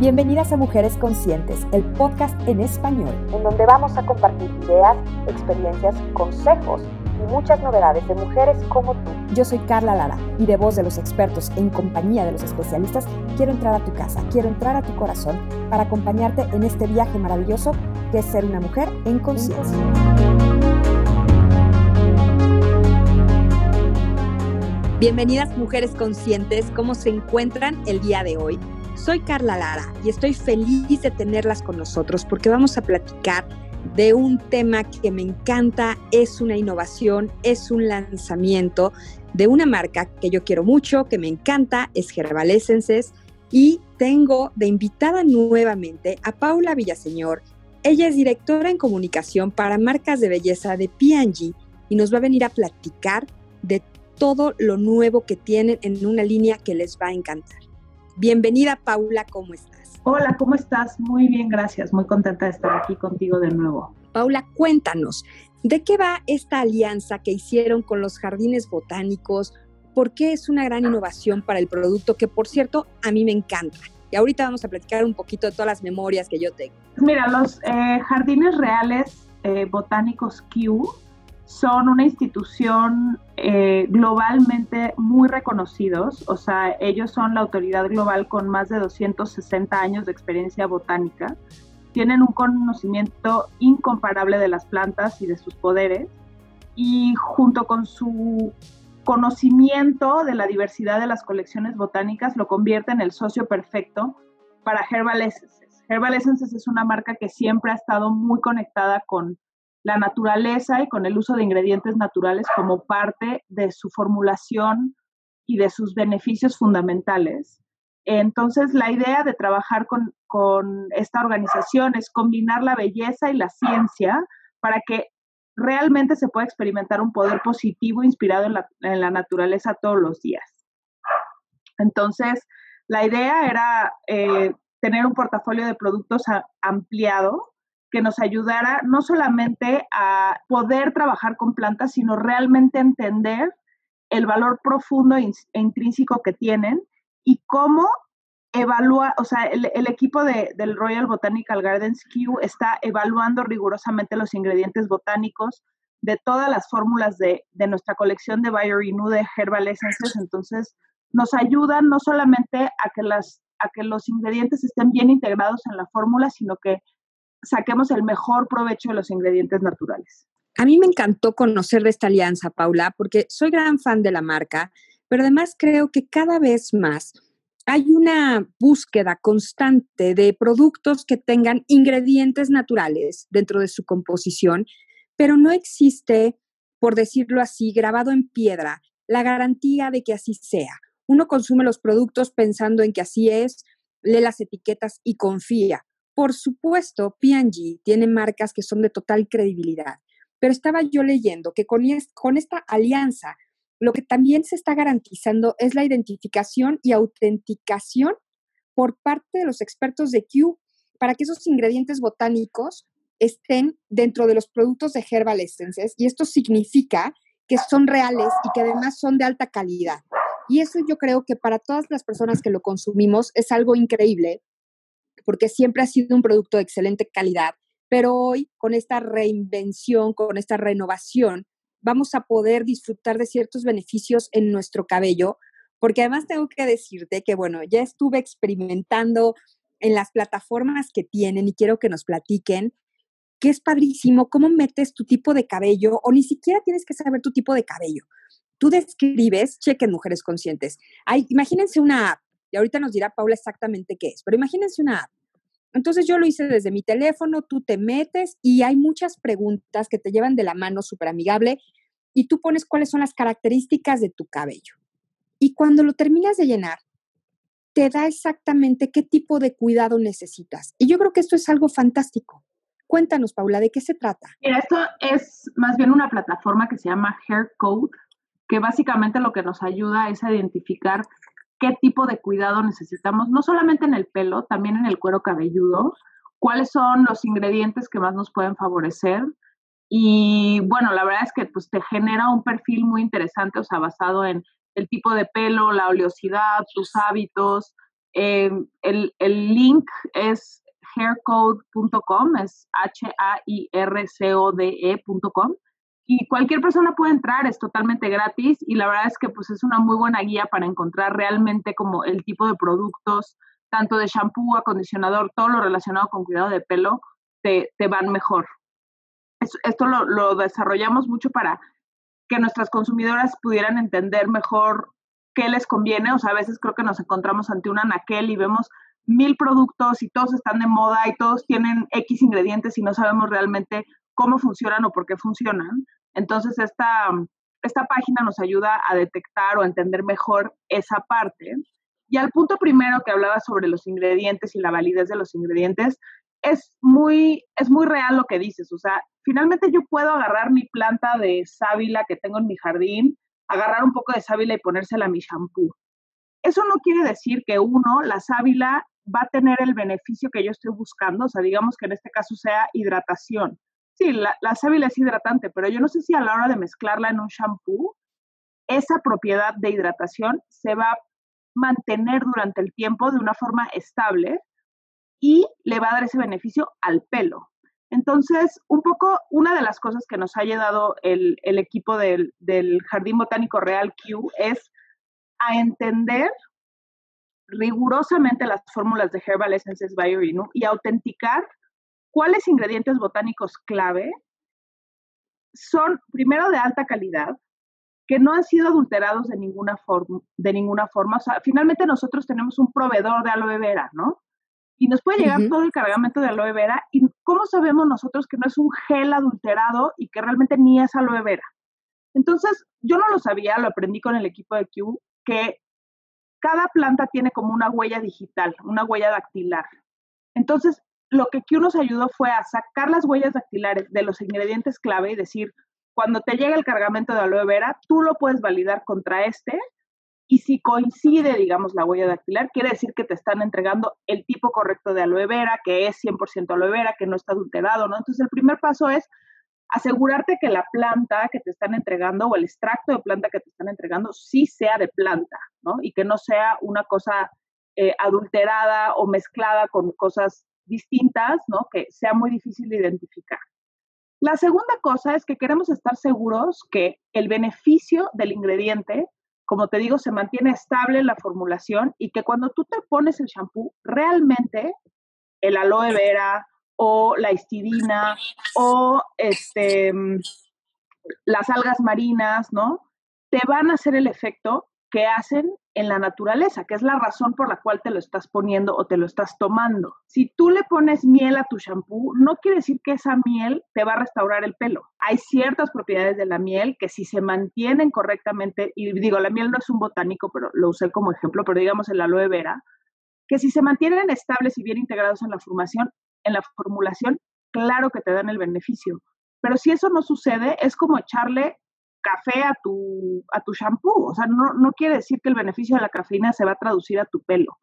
Bienvenidas a Mujeres Conscientes, el podcast en español, en donde vamos a compartir ideas, experiencias, consejos y muchas novedades de mujeres como tú. Yo soy Carla Lara y de voz de los expertos en compañía de los especialistas, quiero entrar a tu casa, quiero entrar a tu corazón para acompañarte en este viaje maravilloso que es ser una mujer en conciencia. Bienvenidas mujeres conscientes, ¿cómo se encuentran el día de hoy? Soy Carla Lara y estoy feliz de tenerlas con nosotros porque vamos a platicar de un tema que me encanta, es una innovación, es un lanzamiento de una marca que yo quiero mucho, que me encanta, es Herbal y tengo de invitada nuevamente a Paula Villaseñor. Ella es directora en comunicación para marcas de belleza de P&G y nos va a venir a platicar de todo lo nuevo que tienen en una línea que les va a encantar. Bienvenida Paula, ¿cómo estás? Hola, ¿cómo estás? Muy bien, gracias. Muy contenta de estar aquí contigo de nuevo. Paula, cuéntanos, ¿de qué va esta alianza que hicieron con los jardines botánicos? ¿Por qué es una gran innovación para el producto que, por cierto, a mí me encanta? Y ahorita vamos a platicar un poquito de todas las memorias que yo tengo. Mira, los eh, jardines reales eh, botánicos Q son una institución eh, globalmente muy reconocidos, o sea, ellos son la autoridad global con más de 260 años de experiencia botánica, tienen un conocimiento incomparable de las plantas y de sus poderes, y junto con su conocimiento de la diversidad de las colecciones botánicas lo convierte en el socio perfecto para Herbal Essences. Herbal Essences es una marca que siempre ha estado muy conectada con la naturaleza y con el uso de ingredientes naturales como parte de su formulación y de sus beneficios fundamentales. Entonces, la idea de trabajar con, esta organización es combinar la belleza y la ciencia para que realmente se pueda experimentar un poder positivo inspirado en la, naturaleza todos los días. Entonces, la idea era eh, tener un portafolio de productos ampliado que nos ayudara no solamente a poder trabajar con plantas, sino realmente entender el valor profundo e intrínseco que tienen y cómo evalúa, o sea, el, equipo de, del Royal Botanical Gardens Q está evaluando rigurosamente los ingredientes botánicos de todas las fórmulas de, de nuestra colección de BioRenew de Herbal Essences, entonces nos ayudan no solamente a que, las, a que los ingredientes estén bien integrados en la fórmula, sino que saquemos el mejor provecho de los ingredientes naturales. A mí me encantó conocer de esta alianza, Paula, porque soy gran fan de la marca, pero además creo que cada vez más hay una búsqueda constante de productos que tengan ingredientes naturales dentro de su composición, pero no existe, por decirlo así, grabado en piedra, la garantía de que así sea. Uno consume los productos pensando en que así es, lee las etiquetas y confía. Por supuesto, P&G tiene marcas que son de total credibilidad, pero estaba yo leyendo que con, esta alianza lo que también se está garantizando es la identificación y autenticación por parte de los expertos de Q para que esos ingredientes botánicos estén dentro de los productos de Herbal Essences y esto significa que son reales y que además son de alta calidad. Y eso yo creo que para todas las personas que lo consumimos es algo increíble porque siempre ha sido un producto de excelente calidad, pero hoy con esta reinvención, con esta renovación, vamos a poder disfrutar de ciertos beneficios en nuestro cabello, porque además tengo que decirte que, bueno, ya estuve experimentando en las plataformas que tienen y quiero que nos platiquen que es padrísimo cómo metes tu tipo de cabello o ni siquiera tienes que saber tu tipo de cabello. Tú describes, chequen mujeres conscientes. Hay, imagínense una app, y ahorita nos dirá Paula exactamente qué es, pero imagínense una app entonces yo lo hice desde mi teléfono, tú te metes y hay muchas preguntas que te llevan de la mano súper amigable y tú pones cuáles son las características de tu cabello. Y cuando lo terminas de llenar, te da exactamente qué tipo de cuidado necesitas. Y yo creo que esto es algo fantástico. Cuéntanos, Paula, ¿de qué se trata? esto es más bien una plataforma que se llama Hair Code, que básicamente lo que nos ayuda es a identificar qué tipo de cuidado necesitamos, no solamente en el pelo, también en el cuero cabelludo, cuáles son los ingredientes que más nos pueden favorecer. Y bueno, la verdad es que pues te genera un perfil muy interesante, o sea, basado en el tipo de pelo, la oleosidad, tus hábitos, Eh, el, el, link es haircode.com, es H-A-I-R-C-O-D-E.com. Y cualquier persona puede entrar, es totalmente gratis y la verdad es que pues es una muy buena guía para encontrar realmente como el tipo de productos, tanto de shampoo, acondicionador, todo lo relacionado con cuidado de pelo, te, te van mejor. esto lo, lo desarrollamos mucho para que nuestras consumidoras pudieran entender mejor qué les conviene. O sea, a veces creo que nos encontramos ante una naquel y vemos mil productos y todos están de moda y todos tienen X ingredientes y no sabemos realmente cómo funcionan o por qué funcionan. Entonces, esta, esta página nos ayuda a detectar o entender mejor esa parte. Y al punto primero que hablaba sobre los ingredientes y la validez de los ingredientes, es muy, es muy real lo que dices. O sea, finalmente yo puedo agarrar mi planta de sábila que tengo en mi jardín, agarrar un poco de sábila y ponérsela a mi shampoo. Eso no quiere decir que uno, la sábila, va a tener el beneficio que yo estoy buscando, o sea, digamos que en este caso sea hidratación. Sí, la, la sábila es hidratante, pero yo no sé si a la hora de mezclarla en un shampoo, esa propiedad de hidratación se va a mantener durante el tiempo de una forma estable y le va a dar ese beneficio al pelo. Entonces, un poco, una de las cosas que nos ha ayudado el, el equipo del, del, Jardín Botánico Real Q es a entender rigurosamente las fórmulas de Herbal Essences Bio y autenticar cuáles ingredientes botánicos clave son, primero, de alta calidad, que no han sido adulterados de ninguna, forma, de ninguna forma. O sea, finalmente nosotros tenemos un proveedor de aloe vera, ¿no? y nos puede llegar todo el cargamento de aloe vera. ¿Y cómo sabemos nosotros que no es un gel adulterado y que realmente ni es aloe vera? Entonces, yo no lo sabía, lo aprendí con el equipo de Q, que cada planta tiene como una huella digital, una huella dactilar. Entonces, lo que Q nos ayudó fue a sacar las huellas dactilares de los ingredientes clave y decir, cuando te llega el cargamento de aloe vera, tú lo puedes validar contra este y si coincide, digamos, la huella dactilar, quiere decir que te están entregando el tipo correcto de aloe vera, que es 100% aloe vera, que no está adulterado, ¿no? Entonces, el primer paso es asegurarte que la planta que te están entregando o el extracto de planta que te están entregando sí sea de planta, ¿no? Y que no sea una cosa eh, adulterada o mezclada con cosas distintas, ¿no? Que sea muy difícil de identificar. La segunda cosa es que queremos estar seguros que el beneficio del ingrediente como te digo, se mantiene estable la formulación y que cuando tú te pones el shampoo, realmente el aloe vera o la histidina o este, las algas marinas, ¿no? Te van a hacer el efecto que hacen en la naturaleza, que es la razón por la cual te lo estás poniendo o te lo estás tomando. Si tú le pones miel a tu shampoo, no quiere decir que esa miel te va a restaurar el pelo. Hay ciertas propiedades de la miel que si se mantienen correctamente, y digo, la miel no es un botánico, pero lo usé como ejemplo, pero digamos el aloe vera, que si se mantienen estables y bien integrados en la formación, en la formulación, claro que te dan el beneficio. Pero si eso no sucede, es como echarle café a tu, a tu shampoo. O sea, no, no quiere decir que el beneficio de la cafeína se va a traducir a tu pelo.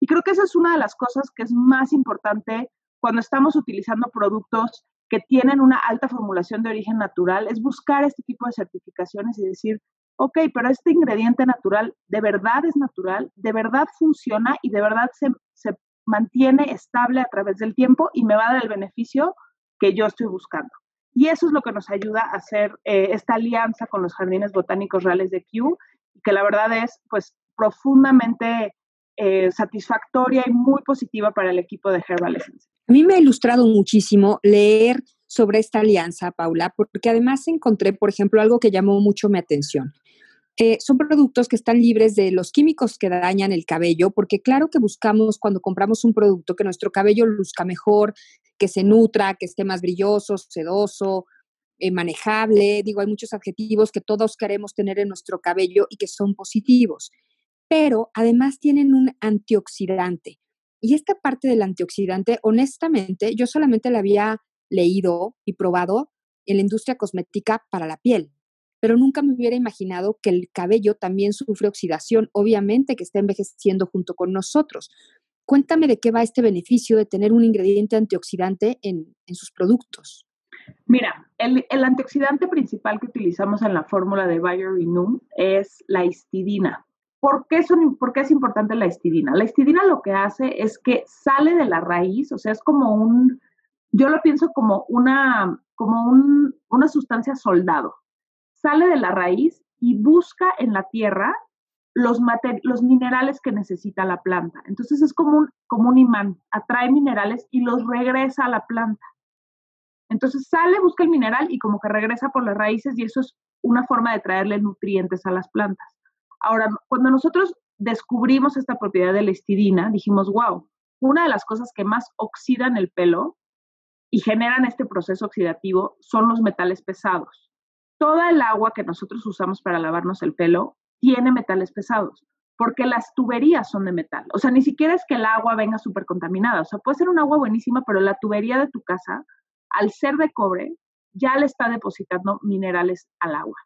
Y creo que esa es una de las cosas que es más importante cuando estamos utilizando productos que tienen una alta formulación de origen natural, es buscar este tipo de certificaciones y decir, ok, pero este ingrediente natural de verdad es natural, de verdad funciona y de verdad se, se mantiene estable a través del tiempo y me va a dar el beneficio que yo estoy buscando. Y eso es lo que nos ayuda a hacer eh, esta alianza con los jardines botánicos reales de Kew, que la verdad es pues profundamente eh, satisfactoria y muy positiva para el equipo de Herbal Essence. A mí me ha ilustrado muchísimo leer sobre esta alianza, Paula, porque además encontré, por ejemplo, algo que llamó mucho mi atención. Eh, son productos que están libres de los químicos que dañan el cabello, porque claro que buscamos cuando compramos un producto que nuestro cabello luzca mejor, que se nutra, que esté más brilloso, sedoso, eh, manejable. Digo, hay muchos adjetivos que todos queremos tener en nuestro cabello y que son positivos, pero además tienen un antioxidante. Y esta parte del antioxidante, honestamente, yo solamente la había leído y probado en la industria cosmética para la piel, pero nunca me hubiera imaginado que el cabello también sufre oxidación, obviamente que está envejeciendo junto con nosotros. Cuéntame de qué va este beneficio de tener un ingrediente antioxidante en, sus productos. Mira, el, antioxidante principal que utilizamos en la fórmula de BioRenew es la histidina. ¿Por qué, ¿Por qué es importante la histidina? La histidina lo que hace es que sale de la raíz, o sea, es como un, yo lo pienso como una, como un, una sustancia soldado. Sale de la raíz y busca en la tierra los, los minerales que necesita la planta. Entonces es como un, como un imán, atrae minerales y los regresa a la planta. Entonces sale, busca el mineral y como que regresa por las raíces y eso es una forma de traerle nutrientes a las plantas. Ahora, cuando nosotros descubrimos esta propiedad de la histidina, dijimos, wow, una de las cosas que más oxidan el pelo y generan este proceso oxidativo son los metales pesados. Toda el agua que nosotros usamos para lavarnos el pelo tiene metales pesados, porque las tuberías son de metal. O sea, ni siquiera es que el agua venga súper contaminada. O sea, puede ser un agua buenísima, pero la tubería de tu casa, al ser de cobre, ya le está depositando minerales al agua,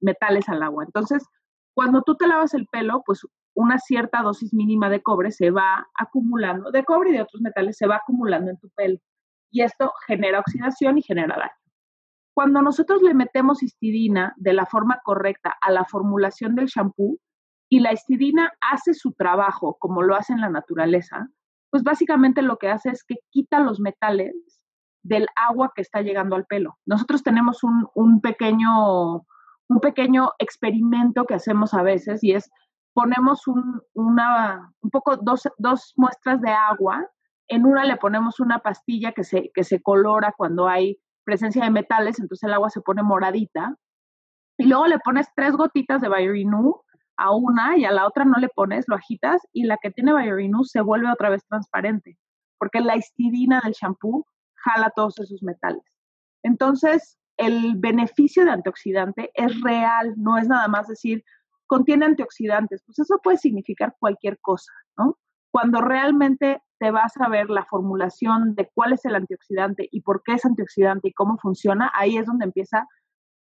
metales al agua. Entonces, cuando tú te lavas el pelo, pues una cierta dosis mínima de cobre se va acumulando, de cobre y de otros metales se va acumulando en tu pelo. Y esto genera oxidación y genera daño. Cuando nosotros le metemos histidina de la forma correcta a la formulación del shampoo y la histidina hace su trabajo como lo hace en la naturaleza, pues básicamente lo que hace es que quita los metales del agua que está llegando al pelo. Nosotros tenemos un, pequeño, un pequeño experimento que hacemos a veces y es ponemos un, un poco, dos, dos, muestras de agua, en una le ponemos una pastilla que se, que se colora cuando hay presencia de metales, entonces el agua se pone moradita. Y luego le pones tres gotitas de Biorenew a una y a la otra no le pones, lo agitas y la que tiene Biorenew se vuelve otra vez transparente, porque la histidina del shampoo jala todos esos metales. Entonces, el beneficio de antioxidante es real, no es nada más decir, contiene antioxidantes, pues eso puede significar cualquier cosa, ¿no? Cuando realmente te vas a ver la formulación de cuál es el antioxidante y por qué es antioxidante y cómo funciona, ahí es donde empieza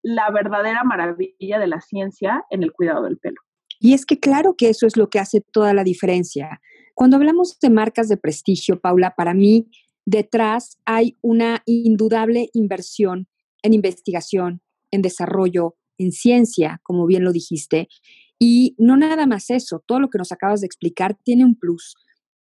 la verdadera maravilla de la ciencia en el cuidado del pelo. Y es que claro que eso es lo que hace toda la diferencia. Cuando hablamos de marcas de prestigio, Paula, para mí detrás hay una indudable inversión en investigación, en desarrollo, en ciencia, como bien lo dijiste. Y no nada más eso, todo lo que nos acabas de explicar tiene un plus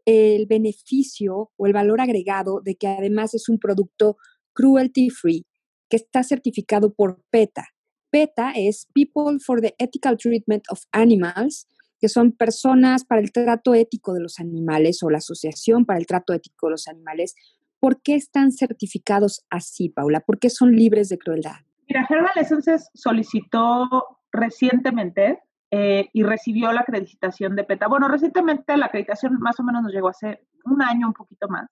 el beneficio o el valor agregado de que además es un producto cruelty free, que está certificado por PETA. PETA es People for the Ethical Treatment of Animals, que son personas para el trato ético de los animales o la Asociación para el Trato Ético de los Animales. ¿Por qué están certificados así, Paula? ¿Por qué son libres de crueldad? Mira, Herbal Essences solicitó recientemente eh, y recibió la acreditación de PETA. Bueno, recientemente la acreditación más o menos nos llegó hace un año, un poquito más,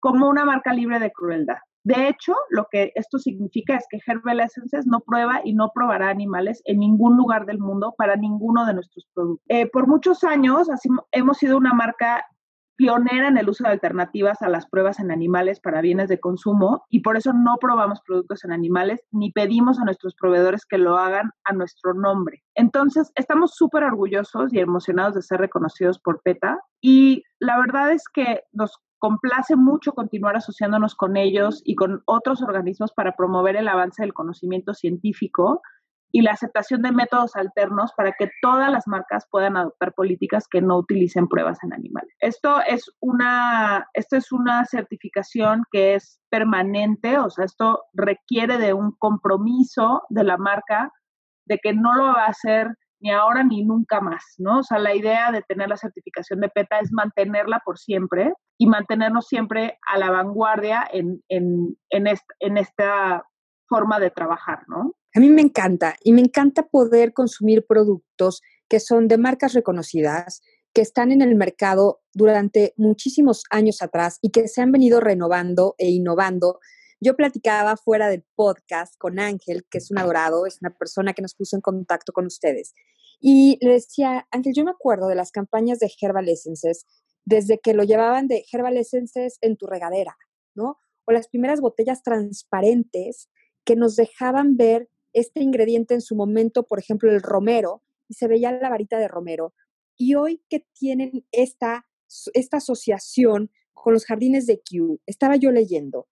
como una marca libre de crueldad. De hecho, lo que esto significa es que Herbal Essences no prueba y no probará animales en ningún lugar del mundo para ninguno de nuestros productos. Eh, por muchos años hemos sido una marca pionera en el uso de alternativas a las pruebas en animales para bienes de consumo y por eso no probamos productos en animales ni pedimos a nuestros proveedores que lo hagan a nuestro nombre. Entonces, estamos súper orgullosos y emocionados de ser reconocidos por PETA y la verdad es que nos complace mucho continuar asociándonos con ellos y con otros organismos para promover el avance del conocimiento científico y la aceptación de métodos alternos para que todas las marcas puedan adoptar políticas que no utilicen pruebas en animales. Esto es una, esto es una certificación que es permanente, o sea, esto requiere de un compromiso de la marca de que no lo va a hacer ni ahora ni nunca más, ¿no? O sea, la idea de tener la certificación de PETA es mantenerla por siempre y mantenernos siempre a la vanguardia en, en, en, en esta forma de trabajar, ¿no? A mí me encanta y me encanta poder consumir productos que son de marcas reconocidas, que están en el mercado durante muchísimos años atrás y que se han venido renovando e innovando. Yo platicaba fuera del podcast con Ángel, que es un adorado, es una persona que nos puso en contacto con ustedes. Y le decía, Ángel, yo me acuerdo de las campañas de Herbal Essences desde que lo llevaban de Herbal Essences en tu regadera, ¿no? O las primeras botellas transparentes que nos dejaban ver este ingrediente en su momento, por ejemplo, el romero, y se veía la varita de romero. Y hoy que tienen esta, esta asociación con los jardines de Kew, estaba yo leyendo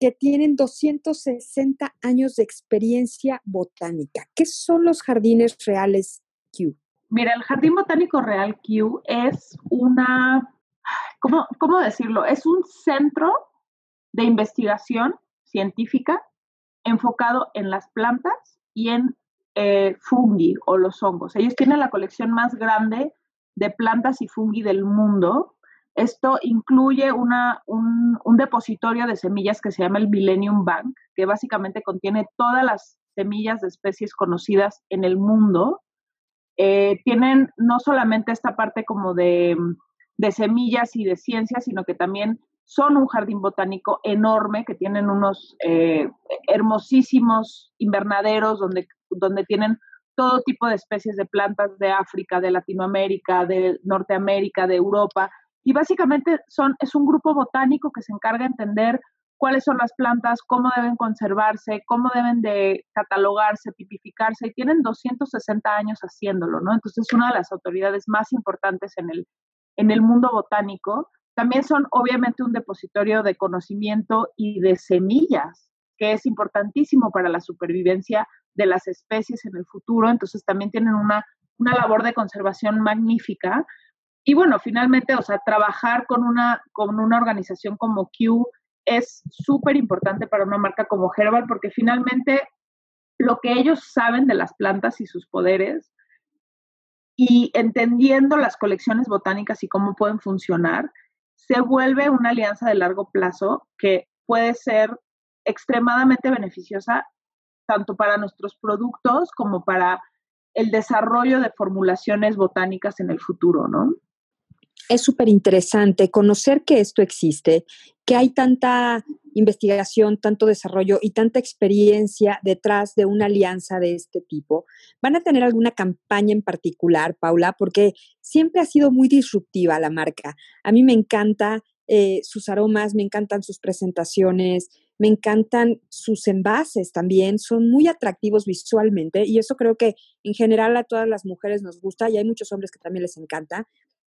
que tienen 260 años de experiencia botánica. ¿Qué son los jardines reales Kew? Mira, el Jardín Botánico Real Q es una, ¿cómo, ¿cómo decirlo? Es un centro de investigación científica enfocado en las plantas y en eh, fungi o los hongos. Ellos tienen la colección más grande de plantas y fungi del mundo. Esto incluye una, un, un, depositorio de semillas que se llama el Millennium Bank, que básicamente contiene todas las semillas de especies conocidas en el mundo. Eh, tienen no solamente esta parte como de, de semillas y de ciencia, sino que también son un jardín botánico enorme, que tienen unos eh, hermosísimos invernaderos donde, donde tienen todo tipo de especies de plantas de África, de Latinoamérica, de Norteamérica, de Europa. Y básicamente son, es un grupo botánico que se encarga de entender cuáles son las plantas, cómo deben conservarse, cómo deben de catalogarse, tipificarse, y tienen 260 años haciéndolo, ¿no? Entonces es una de las autoridades más importantes en el, en el mundo botánico también son obviamente un depositorio de conocimiento y de semillas, que es importantísimo para la supervivencia de las especies en el futuro. Entonces también tienen una, una labor de conservación magnífica. Y bueno, finalmente, o sea, trabajar con una, con una organización como Q es súper importante para una marca como Herbal porque finalmente lo que ellos saben de las plantas y sus poderes y entendiendo las colecciones botánicas y cómo pueden funcionar, se vuelve una alianza de largo plazo que puede ser extremadamente beneficiosa tanto para nuestros productos como para el desarrollo de formulaciones botánicas en el futuro, ¿no? Es súper interesante conocer que esto existe, que hay tanta investigación, tanto desarrollo y tanta experiencia detrás de una alianza de este tipo. ¿Van a tener alguna campaña en particular, Paula? Porque siempre ha sido muy disruptiva la marca. A mí me encanta eh, sus aromas, me encantan sus presentaciones, me encantan sus envases también, son muy atractivos visualmente y eso creo que en general a todas las mujeres nos gusta y hay muchos hombres que también les encanta.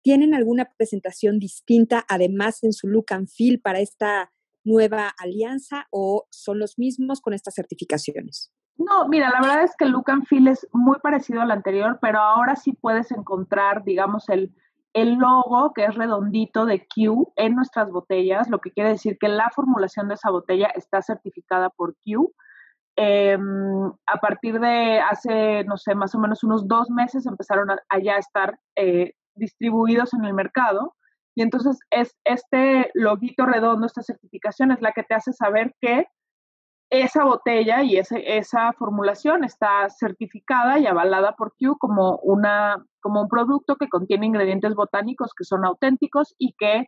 ¿Tienen alguna presentación distinta además en su look and feel para esta nueva alianza o son los mismos con estas certificaciones? No, mira, la verdad es que el look and feel es muy parecido al anterior, pero ahora sí puedes encontrar, digamos, el, el logo que es redondito de Q en nuestras botellas, lo que quiere decir que la formulación de esa botella está certificada por Q. Em, a partir de hace, no sé, más o menos unos dos meses empezaron a, ya estar eh, distribuidos en el mercado. Y entonces es este loguito redondo, esta certificación es la que te hace saber que esa botella y ese, esa formulación está certificada y avalada por Q como, una, como un producto que contiene ingredientes botánicos que son auténticos y que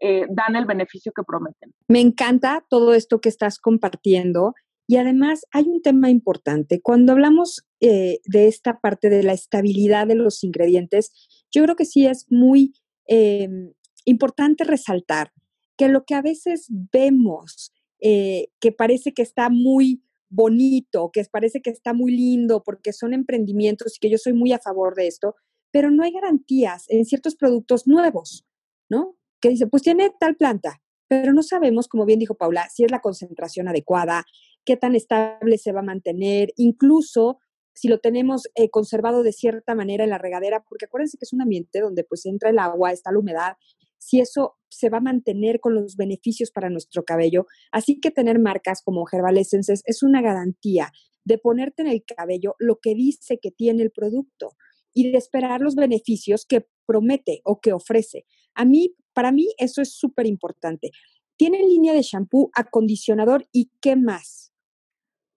eh, dan el beneficio que prometen. Me encanta todo esto que estás compartiendo y además hay un tema importante. Cuando hablamos eh, de esta parte de la estabilidad de los ingredientes, yo creo que sí es muy em, importante resaltar que lo que a veces vemos, eh, que parece que está muy bonito, que parece que está muy lindo, porque son emprendimientos y que yo soy muy a favor de esto, pero no hay garantías en ciertos productos nuevos, ¿no? Que dice, pues tiene tal planta, pero no sabemos, como bien dijo Paula, si es la concentración adecuada, qué tan estable se va a mantener, incluso si lo tenemos eh, conservado de cierta manera en la regadera, porque acuérdense que es un ambiente donde pues entra el agua, está la humedad, si eso se va a mantener con los beneficios para nuestro cabello. Así que tener marcas como Herbal es una garantía de ponerte en el cabello lo que dice que tiene el producto y de esperar los beneficios que promete o que ofrece. A mí, para mí, eso es súper importante. Tiene línea de shampoo, acondicionador y qué más.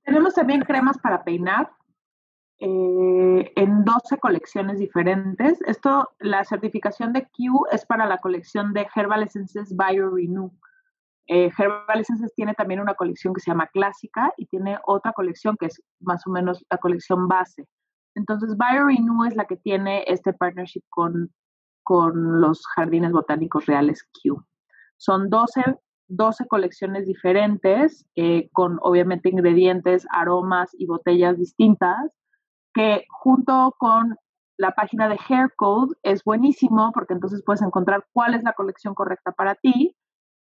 Tenemos también cremas para peinar, eh, en 12 colecciones diferentes. Esto, la certificación de Q es para la colección de Herbal Essences Bio Renew. Eh, Herbal Essences tiene también una colección que se llama Clásica y tiene otra colección que es más o menos la colección base. Entonces, Bio Renew es la que tiene este partnership con, con los jardines botánicos reales Q. Son 12 12 colecciones diferentes, eh, con obviamente ingredientes, aromas y botellas distintas, que junto con la página de Hair Code es buenísimo porque entonces puedes encontrar cuál es la colección correcta para ti.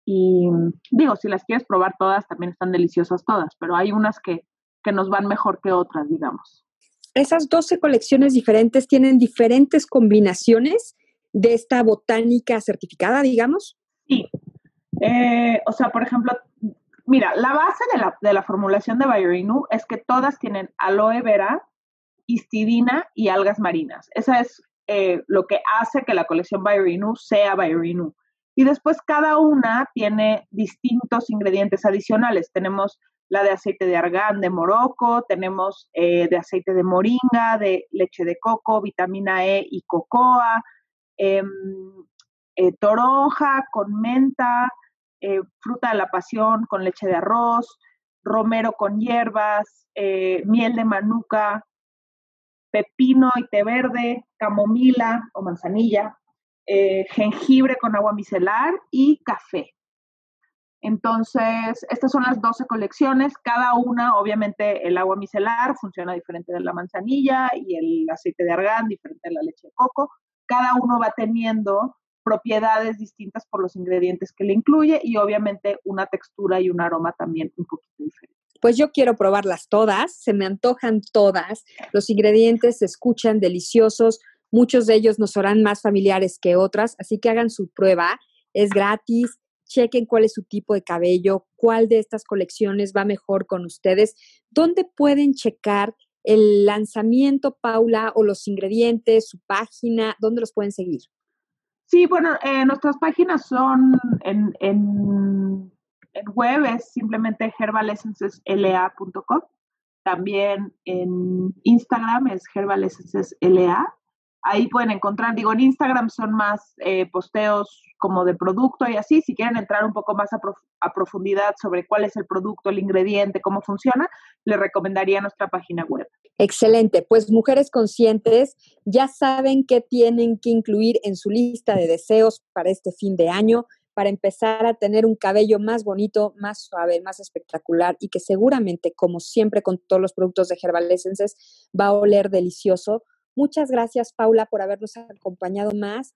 Y digo, si las quieres probar todas, también están deliciosas todas, pero hay unas que, que nos van mejor que otras, digamos. esas 12 colecciones diferentes tienen diferentes combinaciones de esta botánica certificada, digamos. Sí. Eh, o sea, por ejemplo, mira, la base de la, de la formulación de Biorenew es que todas tienen aloe vera, histidina y algas marinas. Esa es eh, lo que hace que la colección Biorenew sea Biorenew. Y después cada una tiene distintos ingredientes adicionales. Tenemos la de aceite de argán de Morocco, tenemos eh, de aceite de moringa, de leche de coco, vitamina E y cocoa, em, eh, toronja con menta, fruta de la pasión con leche de arroz, romero con hierbas, miel de manuka, pepino y té verde, camomila o manzanilla, jengibre con agua micelar y café. Entonces, estas son las 12 colecciones, cada una, obviamente, el agua micelar funciona diferente de la manzanilla y el aceite de argán diferente de la leche de coco. Cada uno va teniendo propiedades distintas por los ingredientes que le incluye y obviamente una textura y un aroma también un poquito diferente. Pues yo quiero probarlas todas, se me antojan todas, los ingredientes se escuchan deliciosos, muchos de ellos nos serán más familiares que otras, así que hagan su prueba, es gratis, chequen cuál es su tipo de cabello, cuál de estas colecciones va mejor con ustedes, dónde pueden checar el lanzamiento, Paula, o los ingredientes, su página, dónde los pueden seguir. Sí, bueno, eh, nuestras páginas son en, en, en web, es simplemente herbalessencesla.com. También en Instagram es herbalessencesla ahí pueden encontrar, digo, en Instagram son más eh, posteos como de producto y así, si quieren entrar un poco más a, a, profundidad sobre cuál es el producto, el ingrediente, cómo funciona, les recomendaría nuestra página web. Excelente, pues mujeres conscientes ya saben qué tienen que incluir en su lista de deseos para este fin de año para empezar a tener un cabello más bonito, más suave, más espectacular y que seguramente, como siempre con todos los productos de Herbal Essences, va a oler delicioso Muchas gracias, Paula, por habernos acompañado más,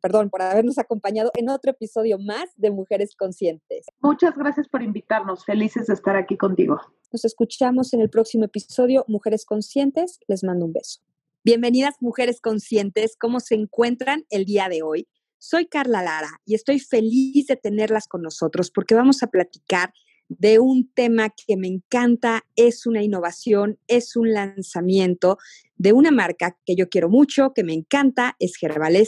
perdón, por habernos acompañado en otro episodio más de Mujeres Conscientes. Muchas gracias por invitarnos. Felices de estar aquí contigo. Nos escuchamos en el próximo episodio, Mujeres Conscientes. Les mando un beso. Bienvenidas, Mujeres Conscientes. ¿Cómo se encuentran el día de hoy? Soy Carla Lara y estoy feliz de tenerlas con nosotros porque vamos a platicar de un tema que me encanta, es una innovación, es un lanzamiento de una marca que yo quiero mucho, que me encanta, es Herbal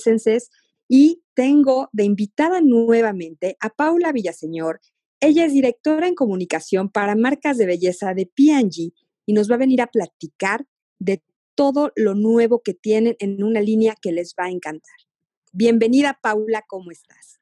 y tengo de invitada nuevamente a Paula Villaseñor. Ella es directora en comunicación para marcas de belleza de P&G y nos va a venir a platicar de todo lo nuevo que tienen en una línea que les va a encantar. Bienvenida, Paula, ¿cómo estás?